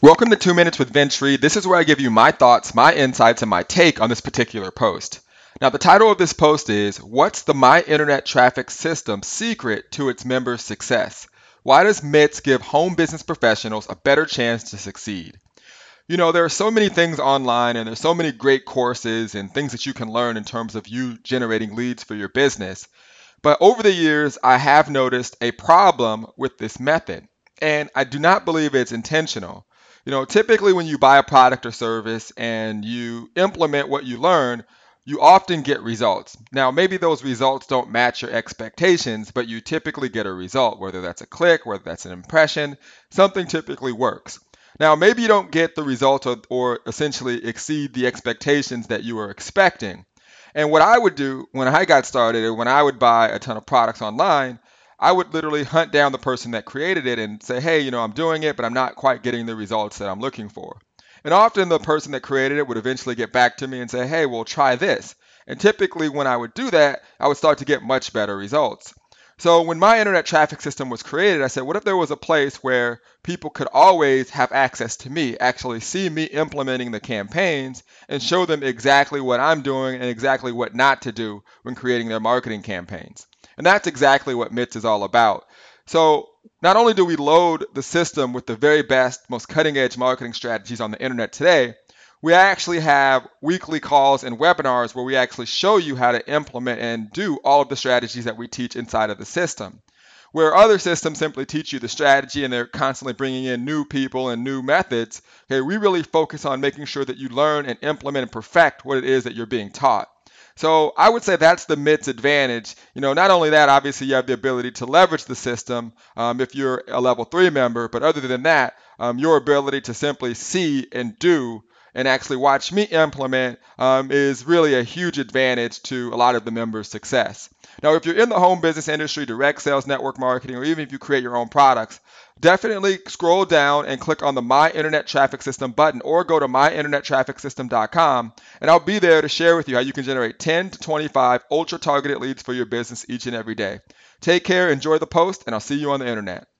Welcome to Two Minutes with Vince. This is where I give you my thoughts, my insights, and my take on this particular post. Now, the title of this post is What's the My Internet Traffic System Secret to Its Members' Success? Why does MITS give home business professionals a better chance to succeed? You know, there are so many things online and there's so many great courses and things that you can learn in terms of you generating leads for your business. But over the years, I have noticed a problem with this method, and I do not believe it's intentional. You know, typically when you buy a product or service and you implement what you learn, you often get results. Now, maybe those results don't match your expectations, but you typically get a result, whether that's a click, whether that's an impression, something typically works. Now, maybe you don't get the result or, or essentially exceed the expectations that you were expecting. And what I would do when I got started, or when I would buy a ton of products online, I would literally hunt down the person that created it and say, hey, you know, I'm doing it, but I'm not quite getting the results that I'm looking for. And often the person that created it would eventually get back to me and say, hey, well, try this. And typically, when I would do that, I would start to get much better results. So, when my internet traffic system was created, I said, what if there was a place where people could always have access to me, actually see me implementing the campaigns, and show them exactly what I'm doing and exactly what not to do when creating their marketing campaigns? And that's exactly what MITS is all about. So not only do we load the system with the very best, most cutting edge marketing strategies on the internet today, we actually have weekly calls and webinars where we actually show you how to implement and do all of the strategies that we teach inside of the system. Where other systems simply teach you the strategy and they're constantly bringing in new people and new methods, okay, we really focus on making sure that you learn and implement and perfect what it is that you're being taught. So I would say that's the MITS advantage. You know, not only that, obviously you have the ability to leverage the system um, if you're a level three member, but other than that, um, your ability to simply see and do and actually watch me implement um, is really a huge advantage to a lot of the members' success. Now, if you're in the home business industry, direct sales, network marketing, or even if you create your own products, definitely scroll down and click on the My Internet Traffic System button or go to myinternettrafficsystem.com and I'll be there to share with you how you can generate 10 to 25 ultra targeted leads for your business each and every day. Take care, enjoy the post, and I'll see you on the internet.